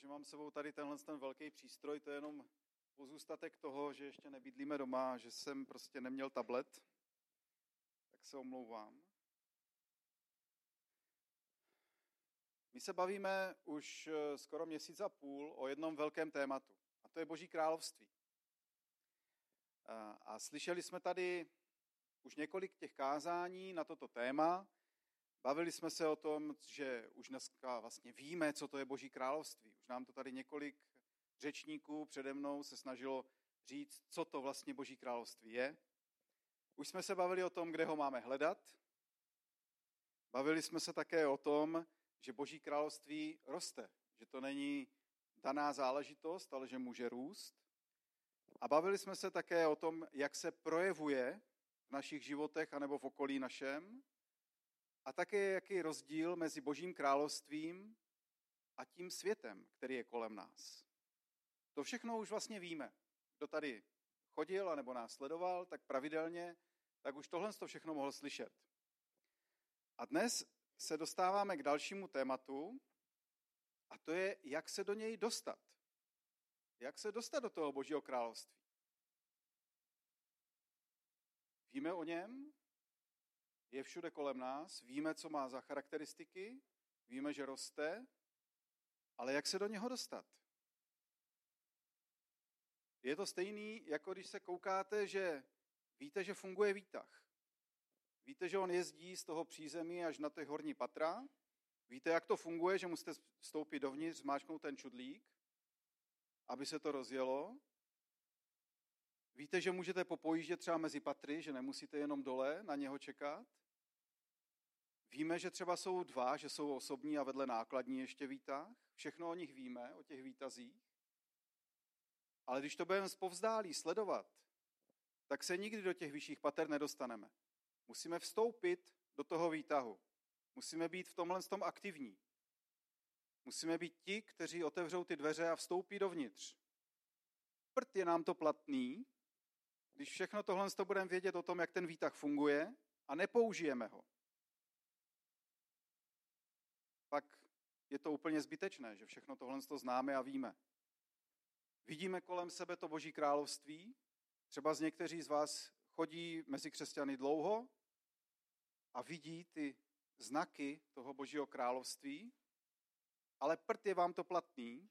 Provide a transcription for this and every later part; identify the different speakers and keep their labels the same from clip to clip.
Speaker 1: že mám sebou tady tenhle ten velký přístroj, to je jenom pozůstatek toho, že ještě nebydlíme doma, že jsem prostě neměl tablet, tak se omlouvám. My se bavíme už eh, skoro měsíc a půl o jednom velkém tématu, a to je Boží království. A slyšeli jsme tady už několik těch kázání na toto téma. Bavili jsme se o tom, že už dneska vlastně víme, co to je Boží království. Už nám to tady několik řečníků přede mnou se snažilo říct, co to vlastně Boží království je. Už jsme se bavili o tom, kde ho máme hledat. Bavili jsme se také o tom, že Boží království roste, že to není daná záležitost, ale že může růst. A bavili jsme se také o tom, jak se projevuje v našich životech anebo v okolí našem. A také, jaký je rozdíl mezi Božím královstvím a tím světem, který je kolem nás. To všechno už vlastně víme. Kdo tady chodil anebo nás sledoval, tak pravidelně, tak už tohle to všechno mohl slyšet. A dnes se dostáváme k dalšímu tématu, a to je, jak se do něj dostat. Jak se dostat do toho Božího království. Víme o něm, je všude kolem nás, víme, co má za charakteristiky, víme, že roste, ale jak se do něho dostat? Je to stejný, jako když se koukáte, že víte, že funguje výtah. Víte, že on jezdí z toho přízemí až na ty horní patra. Víte, jak to funguje, že musíte vstoupit dovnitř, zmáčknout ten čudlík, aby se to rozjelo. Víte, že můžete popojíždět třeba mezi patry, že nemusíte jenom dole na něho čekat. Víme, že třeba jsou dva, že jsou osobní a vedle nákladní ještě výtah. Všechno o nich víme, o těch výtazích. Ale když to budeme zpovzdálí sledovat, tak se nikdy do těch vyšších pater nedostaneme. Musíme vstoupit do toho výtahu. Musíme být v tomhle tom aktivní. Musíme být ti, kteří otevřou ty dveře a vstoupí dovnitř. Prd je nám to platný, když všechno tohle to budeme vědět o tom, jak ten výtah funguje a nepoužijeme ho. Pak je to úplně zbytečné, že všechno tohle to známe a víme. Vidíme kolem sebe to Boží království. Třeba z někteří z vás chodí mezi křesťany dlouho a vidí ty znaky toho Božího království, ale prd je vám to platný,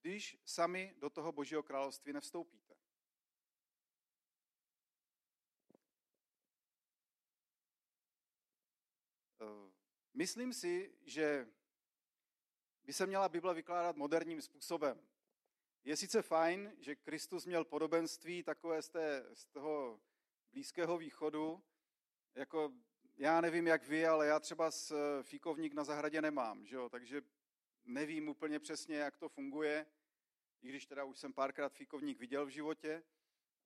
Speaker 1: když sami do toho Božího království nevstoupíte. Myslím si, že by se měla Bible vykládat moderním způsobem. Je sice fajn, že Kristus měl podobenství takové z, té, z toho blízkého východu, jako já nevím, jak vy, ale já třeba s eh, fíkovník na zahradě nemám, že jo? takže nevím úplně přesně, jak to funguje, i když teda už jsem párkrát fíkovník viděl v životě,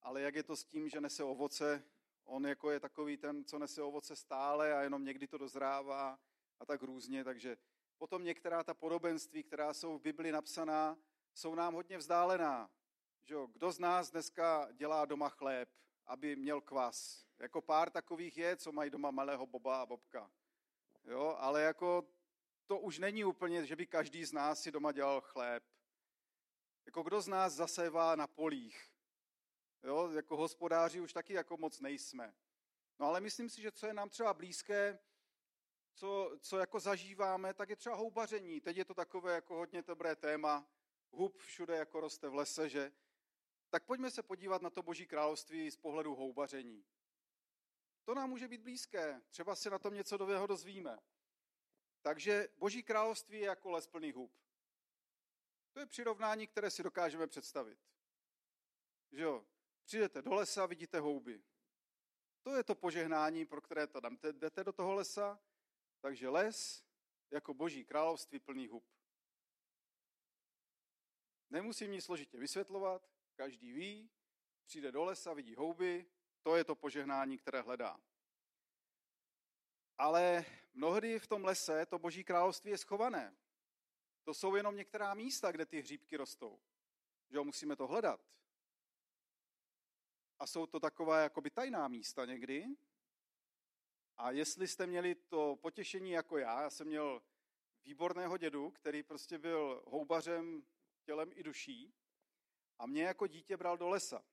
Speaker 1: ale jak je to s tím, že nese ovoce, on jako je takový ten, co nese ovoce stále a jenom někdy to dozrává a tak různě, takže potom některá ta podobenství, která jsou v Bibli napsaná, jsou nám hodně vzdálená. Že jo? Kdo z nás dneska dělá doma chléb, aby měl kvas? Jako pár takových je, co mají doma malého boba a bobka. Jo? Ale jako to už není úplně, že by každý z nás si doma dělal chléb. Jako kdo z nás zasévá na polích? Jo? Jako hospodáři už taky jako moc nejsme. No ale myslím si, že co je nám třeba blízké, co, co jako zažíváme, tak je třeba houbaření. Teď je to takové jako hodně dobré téma, hub všude jako roste v lese, že? Tak pojďme se podívat na to boží království z pohledu houbaření. To nám může být blízké, třeba si na tom něco nového dozvíme. Takže boží království je jako les plný hub. To je přirovnání, které si dokážeme představit. Že jo? Přijdete do lesa, vidíte houby. To je to požehnání, pro které dám. Jdete do toho lesa, takže les jako boží království plný hub. Nemusím nic složitě vysvětlovat, každý ví, přijde do lesa, vidí houby, to je to požehnání, které hledá. Ale mnohdy v tom lese to boží království je schované. To jsou jenom některá místa, kde ty hříbky rostou. Že jo, musíme to hledat. A jsou to taková jakoby tajná místa někdy. A jestli jste měli to potěšení jako já, já jsem měl výborného dědu, který prostě byl houbařem tělem i duší a mě jako dítě bral do lesa.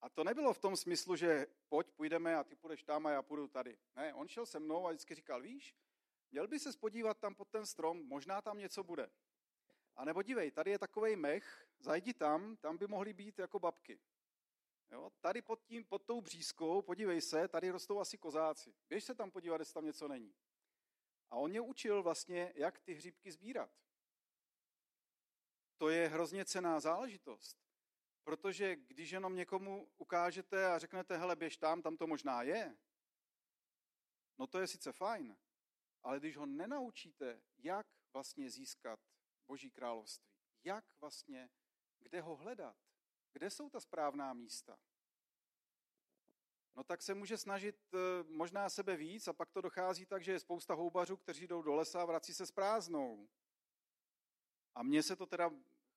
Speaker 1: A to nebylo v tom smyslu, že pojď, půjdeme a ty půjdeš tam a já půjdu tady. Ne, on šel se mnou a vždycky říkal, víš, měl by se spodívat tam pod ten strom, možná tam něco bude. A nebo dívej, tady je takový mech, zajdi tam, tam by mohly být jako babky. Jo? Tady pod, tím, pod tou břízkou, podívej se, tady rostou asi kozáci. Běž se tam podívat, jestli tam něco není. A on mě učil vlastně, jak ty hříbky sbírat. To je hrozně cená záležitost. Protože když jenom někomu ukážete a řeknete, hele, běž tam, tam to možná je, no to je sice fajn, ale když ho nenaučíte, jak vlastně získat Boží království, jak vlastně, kde ho hledat, kde jsou ta správná místa, no tak se může snažit eh, možná sebe víc a pak to dochází tak, že je spousta houbařů, kteří jdou do lesa a vrací se s prázdnou. A mně se to teda,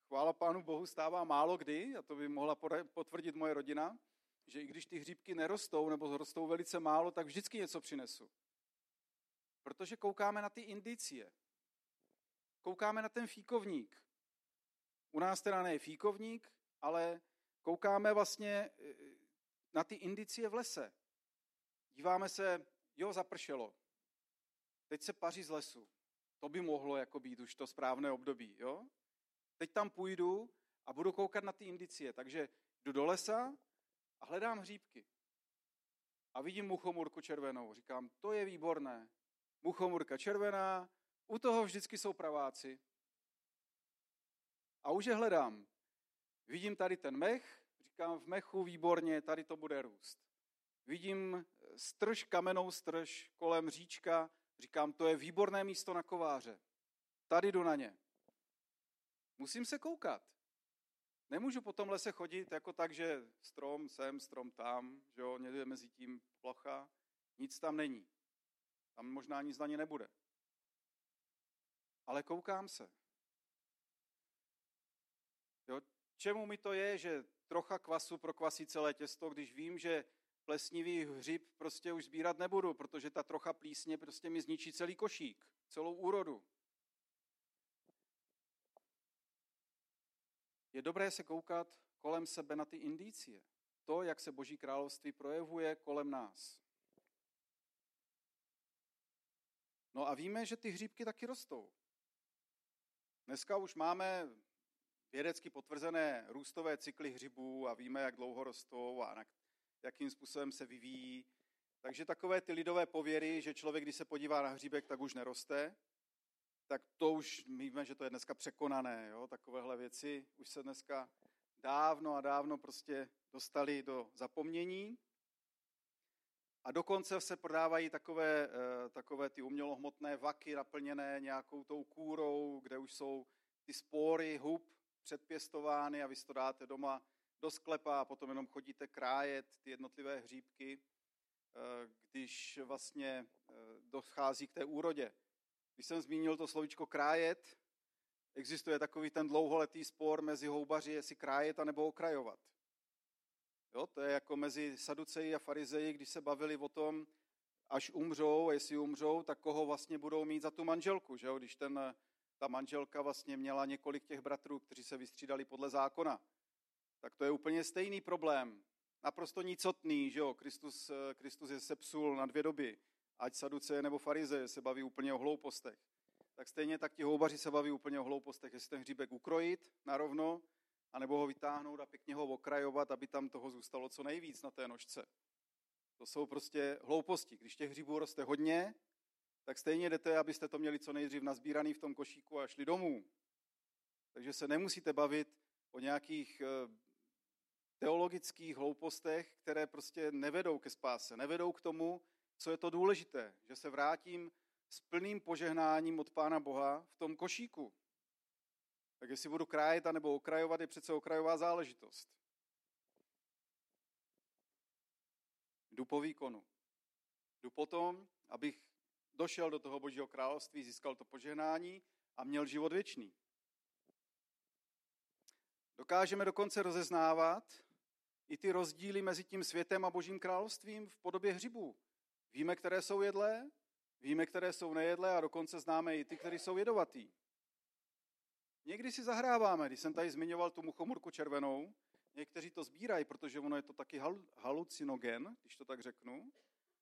Speaker 1: chvála Pánu Bohu, stává málo kdy, a to by mohla potvrdit moje rodina, že i když ty hříbky nerostou nebo rostou velice málo, tak vždycky něco přinesu. Protože koukáme na ty indicie. Koukáme na ten fíkovník. U nás teda ne fíkovník, ale koukáme vlastně eh, na ty indicie v lese. Díváme se, jo, zapršelo. Teď se paří z lesu. To by mohlo jako být už to správné období, jo? Teď tam půjdu a budu koukat na ty indicie. Takže jdu do lesa a hledám hříbky. A vidím muchomurku červenou. Říkám, to je výborné. Muchomurka červená, u toho vždycky jsou praváci. A už je hledám. Vidím tady ten mech, říkám v mechu výborně, tady to bude růst. Vidím strž, kamenou strž kolem říčka, říkám, to je výborné místo na kováře. Tady jdu na ně. Musím se koukat. Nemůžu po tom lese chodit jako tak, že strom sem, strom tam, že jo, někde mezi tím plocha, nic tam není. Tam možná nic na ně nebude. Ale koukám se. Jo, čemu mi to je, že trocha kvasu prokvasí celé těsto, když vím, že plesnivý hřib prostě už sbírat nebudu, protože ta trocha plísně prostě mi zničí celý košík, celou úrodu. Je dobré se koukat kolem sebe na ty indicie. To, jak se Boží království projevuje kolem nás. No a víme, že ty hříbky taky rostou. Dneska už máme vědecky potvrzené růstové cykly hřibů a víme, jak dlouho rostou a jakým způsobem se vyvíjí. Takže takové ty lidové pověry, že člověk, když se podívá na hříbek, tak už neroste, tak to už víme, že to je dneska překonané. Jo? Takovéhle věci už se dneska dávno a dávno prostě dostali do zapomnění. A dokonce se prodávají takové, eh, takové ty umělohmotné vaky naplněné nějakou tou kůrou, kde už jsou ty spory hub předpěstovány a vy to dáte doma do sklepa a potom jenom chodíte krájet ty jednotlivé hříbky, eh, když vlastně eh, dochází k té úrodě. Když jsem zmínil to slovičko krájet, existuje takový ten dlouholetý spor mezi houbaři, jestli krájet a nebo okrajovat. Jo, to je jako mezi saduceji a farizeji, když se bavili o tom, až umřou, a jestli umřou, tak koho vlastně budou mít za tu manželku, že jo? když ten, ta manželka vlastně měla několik těch bratrů, kteří se vystřídali podle zákona. Tak to je úplně stejný problém. Naprosto nicotný, že jo? Kristus, Kristus je sepsul na dvě doby. Ať saduceje nebo farizeje se baví úplně o hloupostech. Tak stejně tak ti houbaři se baví úplně o hloupostech. Jestli ten hříbek ukrojit narovno, anebo ho vytáhnout a pěkně ho okrajovat, aby tam toho zůstalo co nejvíc na té nožce. To jsou prostě hlouposti. Když těch hřibů roste hodně, tak stejně jdete, abyste to měli co nejdřív nazbíraný v tom košíku a šli domů. Takže se nemusíte bavit o nějakých eh, teologických hloupostech, které prostě nevedou ke spáse, nevedou k tomu, co je to důležité, že se vrátím s plným požehnáním od Pána Boha v tom košíku. Tak jestli budu krájet nebo okrajovat, je přece okrajová záležitost. Jdu po výkonu. Jdu potom, abych došel do toho Božího království, získal to požehnání a měl život věčný. Dokážeme dokonce rozeznávat i ty rozdíly mezi tím světem a Božím královstvím v podobě hřibů. Víme, které jsou jedlé, Víme, které jsou nejedlé a dokonce známe i ty, které jsou jedovatý. Někdy si zahráváme, když jsem tady zmiňoval tu muchomurku červenou, někteří to sbírají, protože ono je to taky halucinogen, když to tak řeknu,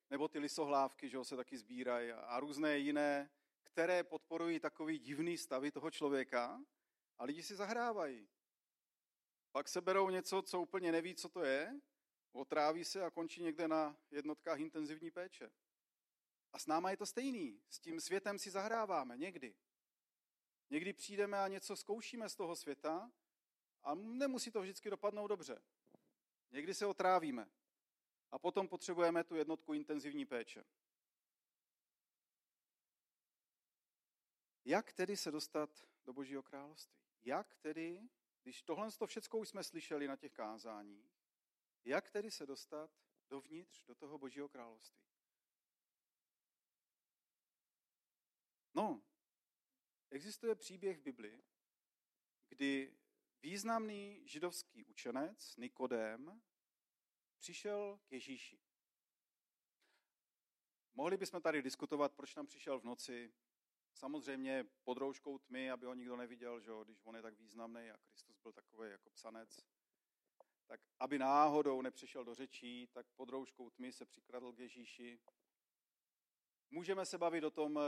Speaker 1: nebo ty lisohlávky, že se taky sbírají a různé jiné, které podporují takový divný stavy toho člověka a lidi si zahrávají. Pak se berou něco, co úplně neví, co to je, otráví se a končí někde na jednotkách intenzivní péče. A s náma je to stejný. S tím světem si zahráváme někdy. Někdy přijdeme a něco zkoušíme z toho světa a nemusí to vždycky dopadnout dobře. Někdy se otrávíme a potom potřebujeme tu jednotku intenzivní péče. Jak tedy se dostat do Božího království? Jak tedy, když tohle to všechno už jsme slyšeli na těch kázáních, jak tedy se dostat dovnitř do toho Božího království? No, existuje příběh v Biblii, kdy významný židovský učenec Nikodém přišel k Ježíši. Mohli bychom tady diskutovat, proč tam přišel v noci. Samozřejmě pod rouškou tmy, aby ho nikdo neviděl, že když on je tak významný a Kristus byl takový jako psanec. Tak aby náhodou nepřišel do řečí, tak pod rouškou tmy se přikradl k Ježíši. Můžeme se bavit o tom,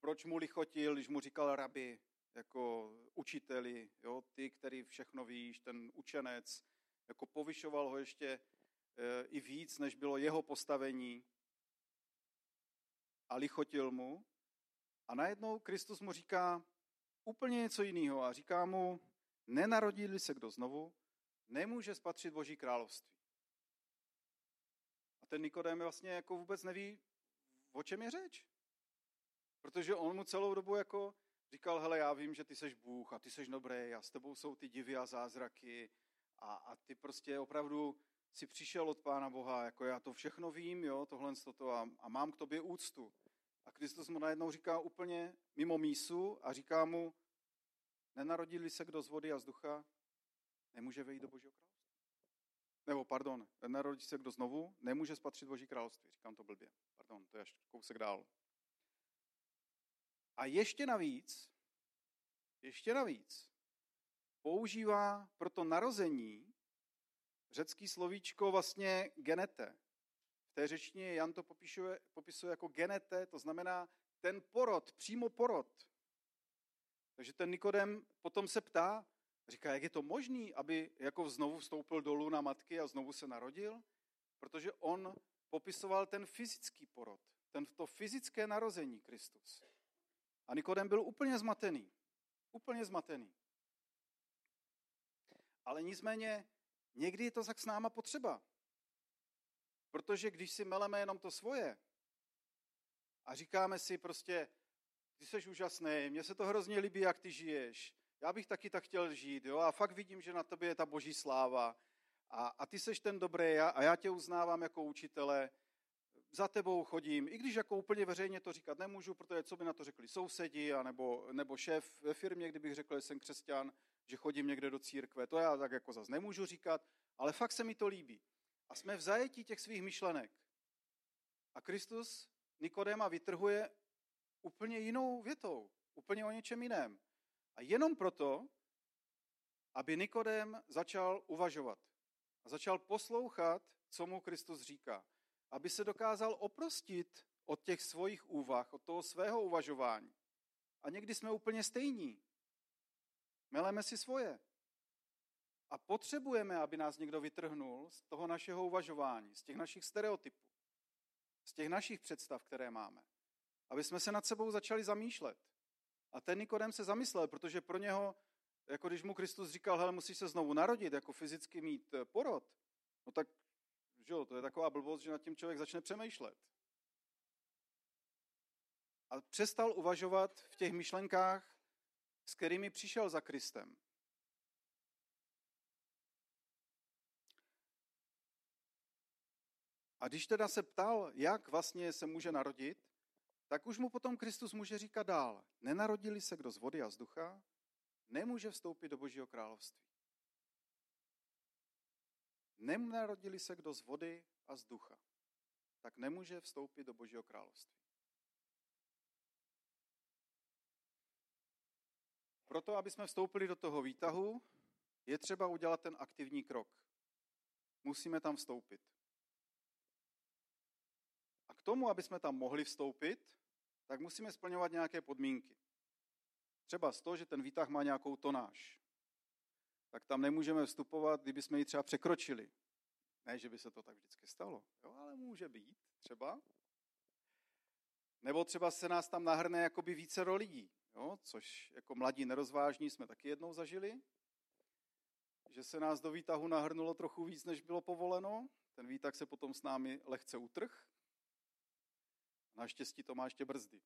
Speaker 1: proč mu lichotil, když mu říkal rabi, jako učiteli, jo, ty, který všechno víš, ten učenec, jako povyšoval ho ještě i víc, než bylo jeho postavení a lichotil mu. A najednou Kristus mu říká úplně něco jiného a říká mu, nenarodí se kdo znovu, nemůže spatřit Boží království. A ten Nikodém vlastně jako vůbec neví, o čem je řeč. Protože on mu celou dobu jako říkal, hele, já vím, že ty seš Bůh a ty seš dobrý a s tebou jsou ty divy a zázraky a, a ty prostě opravdu si přišel od Pána Boha, jako já to všechno vím, jo, tohle toto a, a mám k tobě úctu. A Kristus mu najednou říká úplně mimo mísu a říká mu, nenarodili se kdo z vody a z ducha, nemůže vejít do Božího království. Nebo, pardon, nenarodí se kdo znovu, nemůže spatřit Boží království. Říkám to blbě. Pardon, to je až kousek dál. A ještě navíc, ještě navíc, používá pro to narození řecký slovíčko vlastně genete. V té řečtině Jan to popisuje, popisuje jako genete, to znamená ten porod, přímo porod. Takže ten Nikodem potom se ptá, říká, jak je to možný, aby jako znovu vstoupil dolů na matky a znovu se narodil? Protože on popisoval ten fyzický porod, ten, to fyzické narození Kristus. A Nikodem byl úplně zmatený. Úplně zmatený. Ale nicméně někdy je to tak s náma potřeba. Protože když si meleme jenom to svoje a říkáme si prostě, ty jsi úžasný, mně se to hrozně líbí, jak ty žiješ, já bych taky tak chtěl žít, jo, a fakt vidím, že na tobě je ta boží sláva. A, a ty seš ten dobrý a, a já tě uznávám jako učitele, za tebou chodím, i když jako úplně veřejně to říkat nemůžu, protože co by na to řekli sousedi, a nebo, nebo šéf ve firmě, kdybych řekl, že jsem křesťan, že chodím někde do církve, to já tak jako zase nemůžu říkat, ale fakt se mi to líbí. A jsme v zajetí těch svých myšlenek. A Kristus Nikodéma vytrhuje úplně jinou větou, úplně o něčem jiném. A jenom proto, aby Nikodém začal uvažovat a začal poslouchat, co mu Kristus říká aby se dokázal oprostit od těch svých úvah, od toho svého uvažování. A někdy jsme úplně stejní. Meleme si svoje. A potřebujeme, aby nás někdo vytrhnul z toho našeho uvažování, z těch našich stereotypů, z těch našich představ, které máme. Aby jsme se nad sebou začali zamýšlet. A ten Nikodem se zamyslel, protože pro něho, jako když mu Kristus říkal, hele, musíš se znovu narodit, jako fyzicky mít eh, porod, no tak že jo, to je taková blbost, že nad tím člověk začne přemýšlet. A přestal uvažovat v těch myšlenkách, s kterými přišel za Kristem. A když teda se ptal, jak vlastně se může narodit, tak už mu potom Kristus může říkat dál. Nenarodili se kdo z vody a z ducha, nemůže vstoupit do Božího království. Nenarodili se kdo z vody a z ducha, tak nemůže vstoupit do Božího království. Proto, aby jsme vstoupili do toho výtahu, je třeba udělat ten aktivní krok. Musíme tam vstoupit. A k tomu, aby jsme tam mohli vstoupit, tak musíme splňovat nějaké podmínky. Třeba z toho, že ten výtah má nějakou tonáž. Tak tam nemůžeme vstupovat, kdyby jsme ji třeba překročili. Ne, že by se to tak vždycky stalo, jo, ale může být třeba. Nebo třeba se nás tam nahrne jakoby více lidí, jo, což jako mladí nerozvážní jsme taky jednou zažili, že se nás do výtahu nahrnulo trochu víc, než bylo povoleno. Ten výtah se potom s námi lehce utrh. Naštěstí to má ještě brzdy.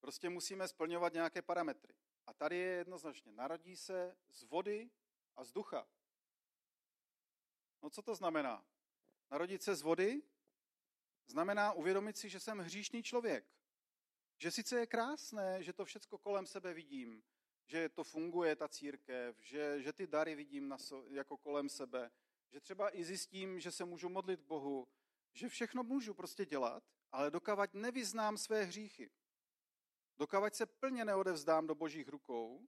Speaker 1: Prostě musíme splňovat nějaké parametry. A tady je jednoznačně, narodí se z vody a z ducha. No co to znamená? Narodit se z vody znamená uvědomit si, že jsem hříšný člověk. Že sice je krásné, že to všecko kolem sebe vidím, že to funguje, ta církev, že, že ty dary vidím na so, jako kolem sebe, že třeba i zjistím, že se můžu modlit Bohu, že všechno můžu prostě dělat, ale dokavať nevyznám své hříchy, dokavať se plně neodevzdám do božích rukou,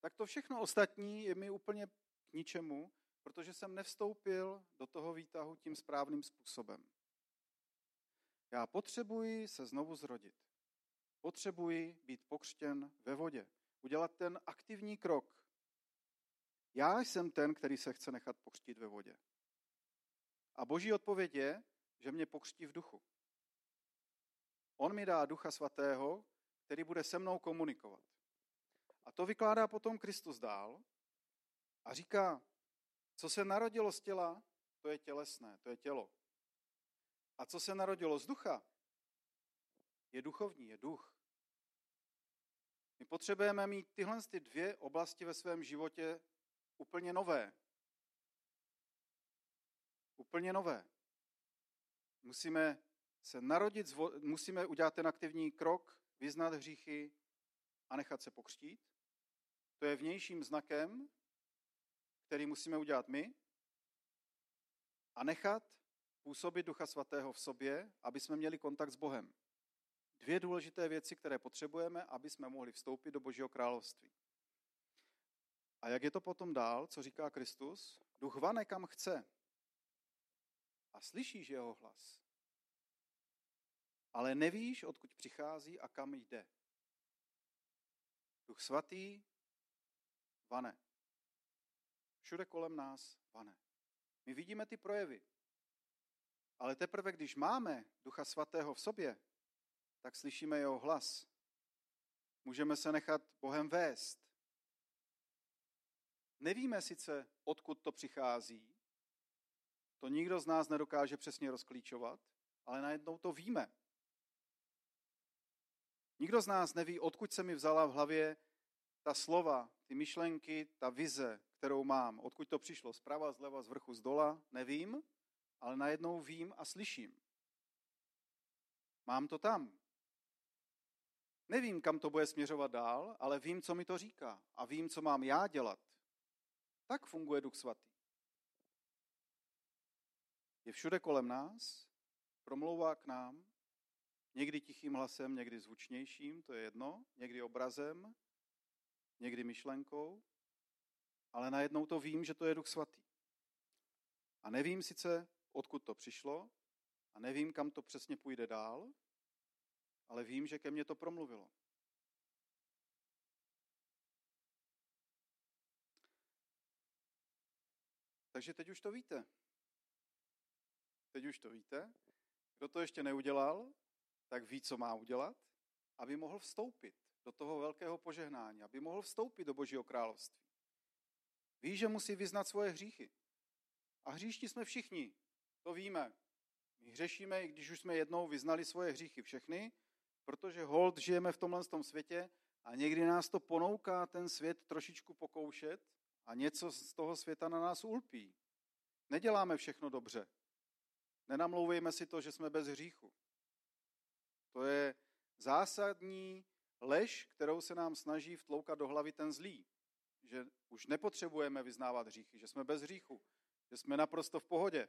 Speaker 1: tak to všechno ostatní je mi úplně k ničemu, protože jsem nevstoupil do toho výtahu tím správným způsobem. Já potřebuji se znovu zrodit. Potřebuji být pokřtěn ve vodě. Udělat ten aktivní krok. Já jsem ten, který se chce nechat pokřtít ve vodě. A boží odpověď je, že mě pokřtí v duchu. On mi dá ducha svatého, který bude se mnou komunikovat. A to vykládá potom Kristus dál a říká, co se narodilo z těla, to je tělesné, to je tělo. A co se narodilo z ducha, je duchovní, je duch. My potřebujeme mít tyhle ty dvě oblasti ve svém životě úplně nové. Úplně nové. Musíme se narodit, musíme udělat ten aktivní krok, vyznat hříchy a nechat se pokřtít. To je vnějším znakem, který musíme udělat my a nechat působit Ducha Svatého v sobě, aby jsme měli kontakt s Bohem. Dvě důležité věci, které potřebujeme, aby jsme mohli vstoupit do Božího království. A jak je to potom dál, co říká Kristus? Duch vane kam chce a slyšíš jeho hlas, ale nevíš, odkud přichází a kam jde. Duch svatý vane. Všude kolem nás vane. My vidíme ty projevy. Ale teprve, když máme Ducha Svatého v sobě, tak slyšíme jeho hlas. Můžeme se nechat Bohem vést. Nevíme sice, odkud to přichází, to nikdo z nás nedokáže přesně rozklíčovat, ale najednou to víme. Nikdo z nás neví, odkud se mi vzala v hlavě ta slova, ty myšlenky, ta vize, kterou mám. Odkud to přišlo? Zprava, zleva, z vrchu, z dola? Nevím, ale najednou vím a slyším. Mám to tam. Nevím, kam to bude směřovat dál, ale vím, co mi to říká. A vím, co mám já dělat. Tak funguje Duch Svatý. Je všude kolem nás, promlouvá k nám, někdy tichým hlasem, někdy zvučnějším, to je jedno, někdy obrazem, někdy myšlenkou, ale najednou to vím, že to je Duch Svatý. A nevím sice, odkud to přišlo, a nevím, kam to přesně půjde dál, ale vím, že ke mně to promluvilo. Takže teď už to víte. Teď už to víte. Kdo to ještě neudělal, tak ví, co má udělat, aby mohl vstoupit do toho velkého požehnání, aby mohl vstoupit do Božího království. Ví, že musí vyznat svoje hříchy. A hříšti jsme všichni, to víme. My hřešíme, i když už jsme jednou vyznali svoje hříchy všechny, protože hold žijeme v tomhle tom světě a někdy nás to ponouká ten svět trošičku pokoušet a něco z toho světa na nás ulpí. Neděláme všechno dobře. Nenamlouvejme si to, že jsme bez hříchu. To je zásadní lež, kterou se nám snaží vtloukat do hlavy ten zlý. Že už nepotřebujeme vyznávat hříchy, že jsme bez hříchu, že jsme naprosto v pohodě,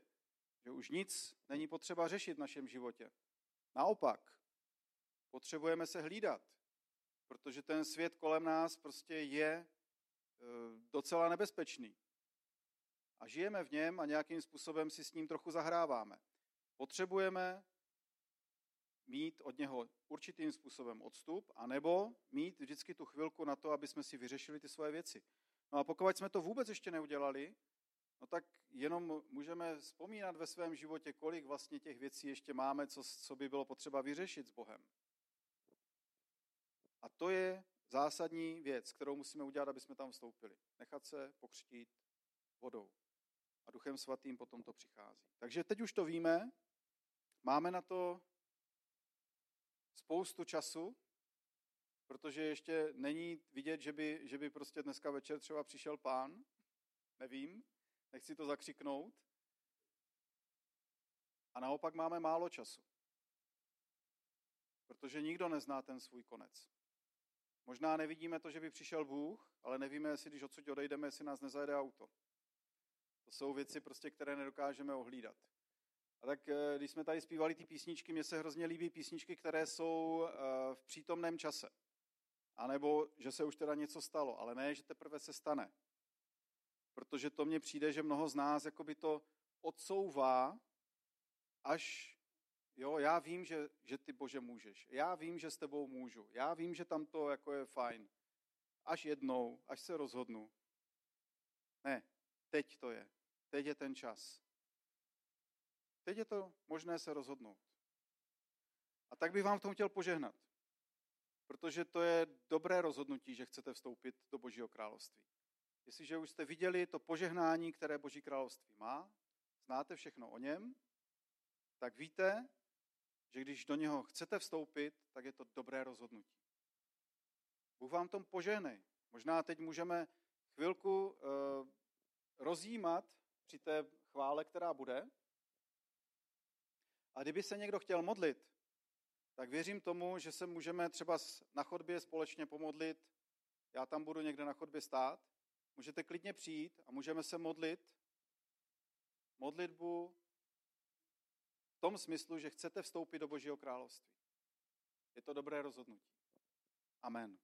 Speaker 1: že už nic není potřeba řešit v našem životě. Naopak, Potřebujeme se hlídat, protože ten svět kolem nás prostě je e, docela nebezpečný. A žijeme v něm a nějakým způsobem si s ním trochu zahráváme. Potřebujeme mít od něho určitým způsobem odstup, anebo mít vždycky tu chvilku na to, aby jsme si vyřešili ty svoje věci. No a pokud jsme to vůbec ještě neudělali, no tak jenom můžeme vzpomínat ve svém životě, kolik vlastně těch věcí ještě máme, co, co by bylo potřeba vyřešit s Bohem. A to je zásadní věc, kterou musíme udělat, aby jsme tam vstoupili. Nechat se pokřtít vodou. A duchem svatým potom to přichází. Takže teď už to víme, máme na to spoustu času, protože ještě není vidět, že by, že by prostě dneska večer třeba přišel pán, nevím, nechci to zakřiknout. A naopak máme málo času, protože nikdo nezná ten svůj konec. Možná nevidíme to, že by přišel Bůh, ale nevíme, jestli když odsud odejdeme, jestli nás nezajede auto. To jsou věci, prostě, které nedokážeme ohlídat. A tak eh, když jsme tady zpívali ty písničky, mně se hrozně líbí písničky, které jsou eh, v přítomném čase. A nebo, že se už teda něco stalo, ale ne, že teprve se stane. Protože to mně přijde, že mnoho z nás jakoby to odsouvá, až jo, já vím, že, že ty Bože můžeš. Já vím, že s tebou můžu. Já vím, že tam to jako je fajn. Až jednou, až se rozhodnu. Ne, teď to je. Teď je ten čas. Teď je to možné se rozhodnout. A tak bych vám v tom chtěl požehnat. Protože to je dobré rozhodnutí, že chcete vstoupit do Božího království. Jestliže už jste viděli to požehnání, které Boží království má, znáte všechno o něm, tak víte, že když do něho chcete vstoupit, tak je to dobré rozhodnutí. Bůh vám tom požehnej. Možná teď můžeme chvilku uh, rozjímat při té chvále, která bude. A kdyby se někdo chtěl modlit, tak věřím tomu, že se můžeme třeba na chodbě společně pomodlit. Já tam budu někde na chodbě stát. Můžete klidně přijít a můžeme se modlit. Modlitbu v tom smyslu, že chcete vstoupit do Božího království. Je to dobré rozhodnutí. Amen.